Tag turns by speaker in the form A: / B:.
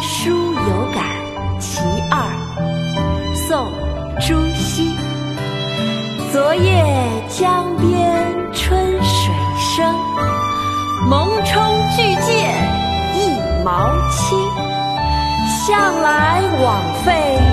A: 书有感其二宋朱熹昨夜江边春水生，艨艟巨舰一毛轻。向来枉费。